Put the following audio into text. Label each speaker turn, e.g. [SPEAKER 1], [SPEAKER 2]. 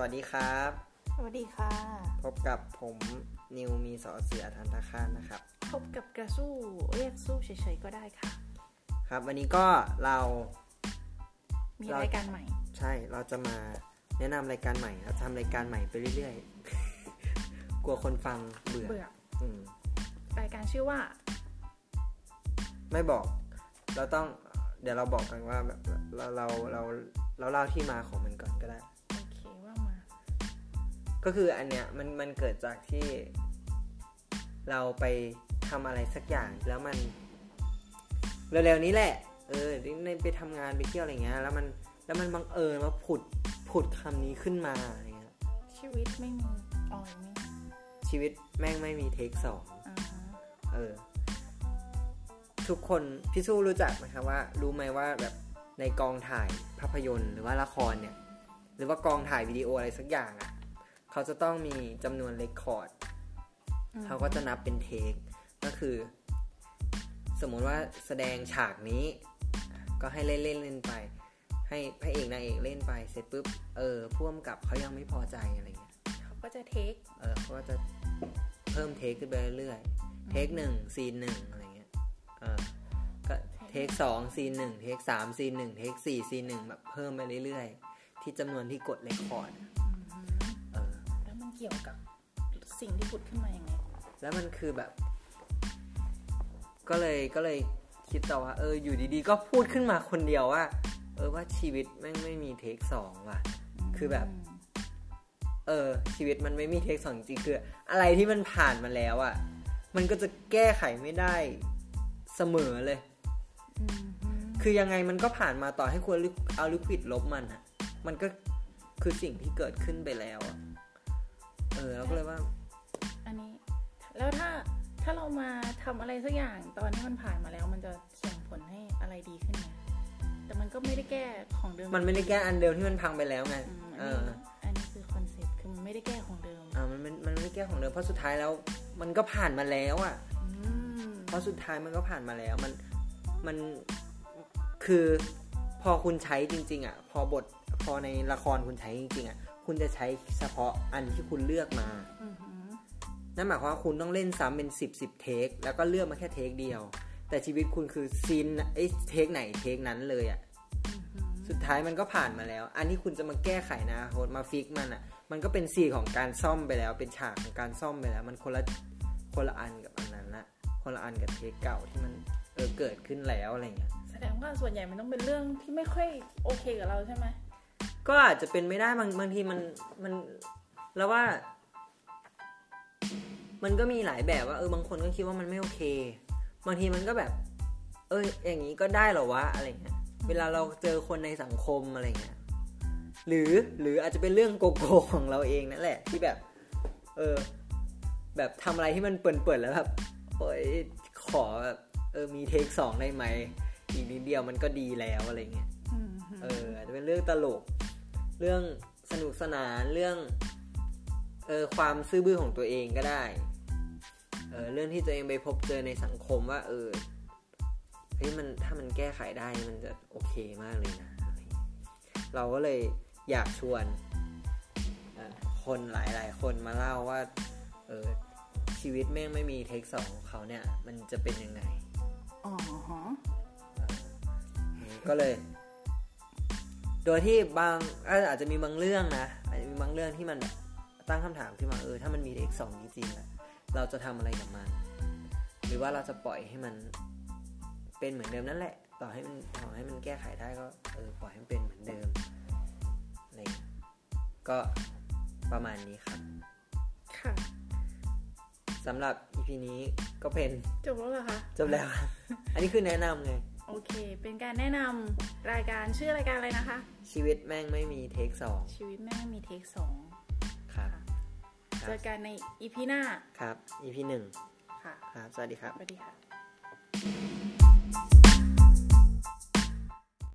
[SPEAKER 1] วัสดีครับ
[SPEAKER 2] สวัสดีค่ะ
[SPEAKER 1] พบกับผมนิวมีสอเสือทันตาคารนะครับ
[SPEAKER 2] พบกับกระสู้เรียกสู้เฉยๆก็ได้ค่ะ
[SPEAKER 1] ครับวันนี้ก็เรา
[SPEAKER 2] มี
[SPEAKER 1] เรา
[SPEAKER 2] รายการใหม่
[SPEAKER 1] ใช่เราจะมาแนะนำรายการใหม่เราทำรายการใหม่ไปเรื่อยๆ กลัวคนฟังเบื่อ
[SPEAKER 2] เบื่อ
[SPEAKER 1] อืม
[SPEAKER 2] รายการชื่อว่า
[SPEAKER 1] ไม่บอก เราต้องเดี๋ยวเราบอกกันว่าแบบเราเราเราเราเล่าที่มาของมันก่อนก็ได้
[SPEAKER 2] โอเคว่ามา
[SPEAKER 1] ก็คืออันเนี้ยมันมันเกิดจากที่ เราไปทำอะไรสักอย่างแล้วมันเร็วๆนี้แหละ เออในไปทำงานไปเที่ยวอะไรเงี้ย แล้วมันแล้วมันบังเอิญว่าผุดผุดคำนี้ขึ้นมาอะไรเงี้ย
[SPEAKER 2] ชีวิตไม่มีออยไม่
[SPEAKER 1] ชีวิตแม่งไม่มีเทคสอง
[SPEAKER 2] อ่าฮะ
[SPEAKER 1] เออ ทุกคนพี่สู้รู้จักไหมครับว่า รู้ไหมว่าแบบในกองถ่ายภาพยนตร์หรือว่าละครเนี่ย หรือว่ากองถ่ายวิดีโออะไรสักอย่างอะ่ะ เขาจะต้องมีจำนวนเรคคอร์ดเขาก็จะนับเป็นเทคก็คือ สมมติว่าแสดงฉากนี้ ก็ให้เล่นเล่นเล่นไป ให้พระเอกนางเอกเล่นไปเสร็จปุ๊บเออพ่วมกับเขายังไม่พอใจอะไรเงี้ย
[SPEAKER 2] เขาก็จะเทค
[SPEAKER 1] เออเขาก็จะเพิ่ม take ขึ้นไปเรื่อยๆ take หนึ่ง scene หนึ่งอะไรเงี้ยเออก็ take สอง scene หนึ่ง take สาม scene หนึ่ง take สี่ scene หนึ่งแบบเพิ่มไปเรื่อยๆ ที่จำนวนที่กด record เกี่
[SPEAKER 2] ยวกับสิ่งที่ผุดขึ้นมาอย่างไง
[SPEAKER 1] แล้วมันคือแบบ ก็เลยก็เลยคิดต่อว่า เอออยู่ดีๆ ก็พูดขึ้นมาคนเดียวว่า เออว่าชีวิตแม่งไม่มี take สองว่ะ คือแบบ เออ ชีวิตมันไม่มีเทคสองจริงๆคือ อะไรที่มันผ่านมาแล้วอะ่ะ มันก็จะแก้ไขไม่ได้เสมอเลย
[SPEAKER 2] อืมอืม
[SPEAKER 1] คือยังไงมันก็ผ่านมาต่อให้ควรเอาลิควิดลบมันอะมันก็คือสิ่งที่เกิดขึ้นไปแล้วอะ เออแล้วก็เลยว่า
[SPEAKER 2] อันนี้ แล้วถ้าถ้าเรามาทำอะไรสักอย่างตอนที่มันผ่านมาแล้วมันจะส่งผลให้อะไรดีขึ้นไหมแต่มันก็ไม่ได้แก้ของเดิม
[SPEAKER 1] มันไม่ได้แก้อันเดิมที่มันพังไปแล้วไง
[SPEAKER 2] อืม
[SPEAKER 1] เอ
[SPEAKER 2] อ
[SPEAKER 1] อั
[SPEAKER 2] นนี้อันนี้คือ concept คือมันไม่ได้แก้ของเดิม
[SPEAKER 1] อ่ามันมันมันไม่ได้แก้ของเดิมเพราะสุดท้ายแล้ว มันก็ผ่านมาแล้วอะ
[SPEAKER 2] อืม
[SPEAKER 1] เพราะสุดท้ายมันก็ผ่านมาแล้วมันมันคือพอคุณใช้จริง ๆอะพอบทพอในละครคุณใช้จริง ๆอะ คุณจะใช้เฉพาะอันที่คุณเลือกมา
[SPEAKER 2] อือหือ
[SPEAKER 1] นั่นหมายความว่าคุณต้องเล่นซ้ำเป็นสิบสิบ take แล้วก็เลือกมาแค่ take เดียว แต่ชีวิตคุณคือซีนไอ้เทคไหนเทคนั้นเลยอะ
[SPEAKER 2] อือหือ
[SPEAKER 1] สุดท้ายมันก็ผ่านมาแล้ว อันที่คุณจะมาแก้ไขนะโคตมาฟิกมันอะมันก็เป็นซีนของการซ่อมไปแล้ว เป็นฉากของการซ่อมไปแล้ว มันคนละคนละอันกับอันนั้นละคนละอันกับเทคเก่าที่มันเออเกิดขึ้นแล้วอะไรเงี้ย
[SPEAKER 2] แสดงว่าส่วนใหญ่มันต้องเป็นเรื่องที่ไม่ค่อยโอเคกับเราใช่ไหม
[SPEAKER 1] ก็อาจจะเป็นไม่ได้บางบางทีมันมันแล้วว่า มันก็มีหลายแบบว่าเออบางคนก็คิดว่ามันไม่โอเค บางทีมันก็แบบ เอออย่างนี้ก็ได้เหรอวะอะไรเงี้ยเวลาเราเจอคนในสังคมอะไรเงี้ยหรือหรืออาจจะเป็นเรื่องโกโก้ของเราเองนั่นแหละ ที่แบบ เออ แบบทำอะไรที่มันเปิดๆแล้วแบบโอ้ยขอแบบเออมีเทคสองได้ไหมอีกนิดเดียวมันก็ดีแล้วอะไรเงี้ย
[SPEAKER 2] อือหือ
[SPEAKER 1] เอออาจจะเป็นเรื่องตลก เรื่องสนุกสนานเรื่องเออความซื่อบื้อของตัวเองก็ได้เออเรื่องที่ตัวเองไปพบเจอในสังคมว่าเออเฮ้ยมันถ้ามันแก้ไขได้มันจะโอเคมากเลยนะอะไรอย่างเงี้ยเราก็เลยอยากชวนเอ่อคนหลายๆ คนมาเล่าว่าเออชีวิตแม่งไม่มีเทคสองของเขาเนี่ย มันจะเป็นยังไง
[SPEAKER 2] อ๋อฮะ
[SPEAKER 1] ก็เลย โดยที่บางอาจจะมีบางเรื่องนะอาจจะมีบางเรื่องที่มันแบบตั้งคำถามขึ้นมาเออถ้ามันมี x สองจริงๆอะเราจะทำอะไรกับมัน หรือว่าเราจะปล่อยให้มันเป็นเหมือนเดิมนั่นแหละ ต่อให้มันต่อให้มันแก้ไขได้ก็เออปล่อยให้มันเป็นเหมือนเดิมอะไรอย่างเงี้ยก็ประมาณนี้ครับ
[SPEAKER 2] ค่ะ
[SPEAKER 1] สำหรับ EP นี้ก็เป็น
[SPEAKER 2] จบแล้วเหรอคะ
[SPEAKER 1] จบแล้วครับอันนี้คือแนะนำไง
[SPEAKER 2] โอเค เป็นการแนะนำรายการชื่อรายการอะไรนะคะ
[SPEAKER 1] ชีวิตแม่งไม่มีเทคสอง
[SPEAKER 2] ชีวิตแม่งมีเทคสอง
[SPEAKER 1] ครับ
[SPEAKER 2] เจอกันในอีพีหน้า
[SPEAKER 1] ครับ EP หนึ่ง
[SPEAKER 2] ค่ะ
[SPEAKER 1] ครับ สวัสดีครับ
[SPEAKER 2] สวัสดีค่ะ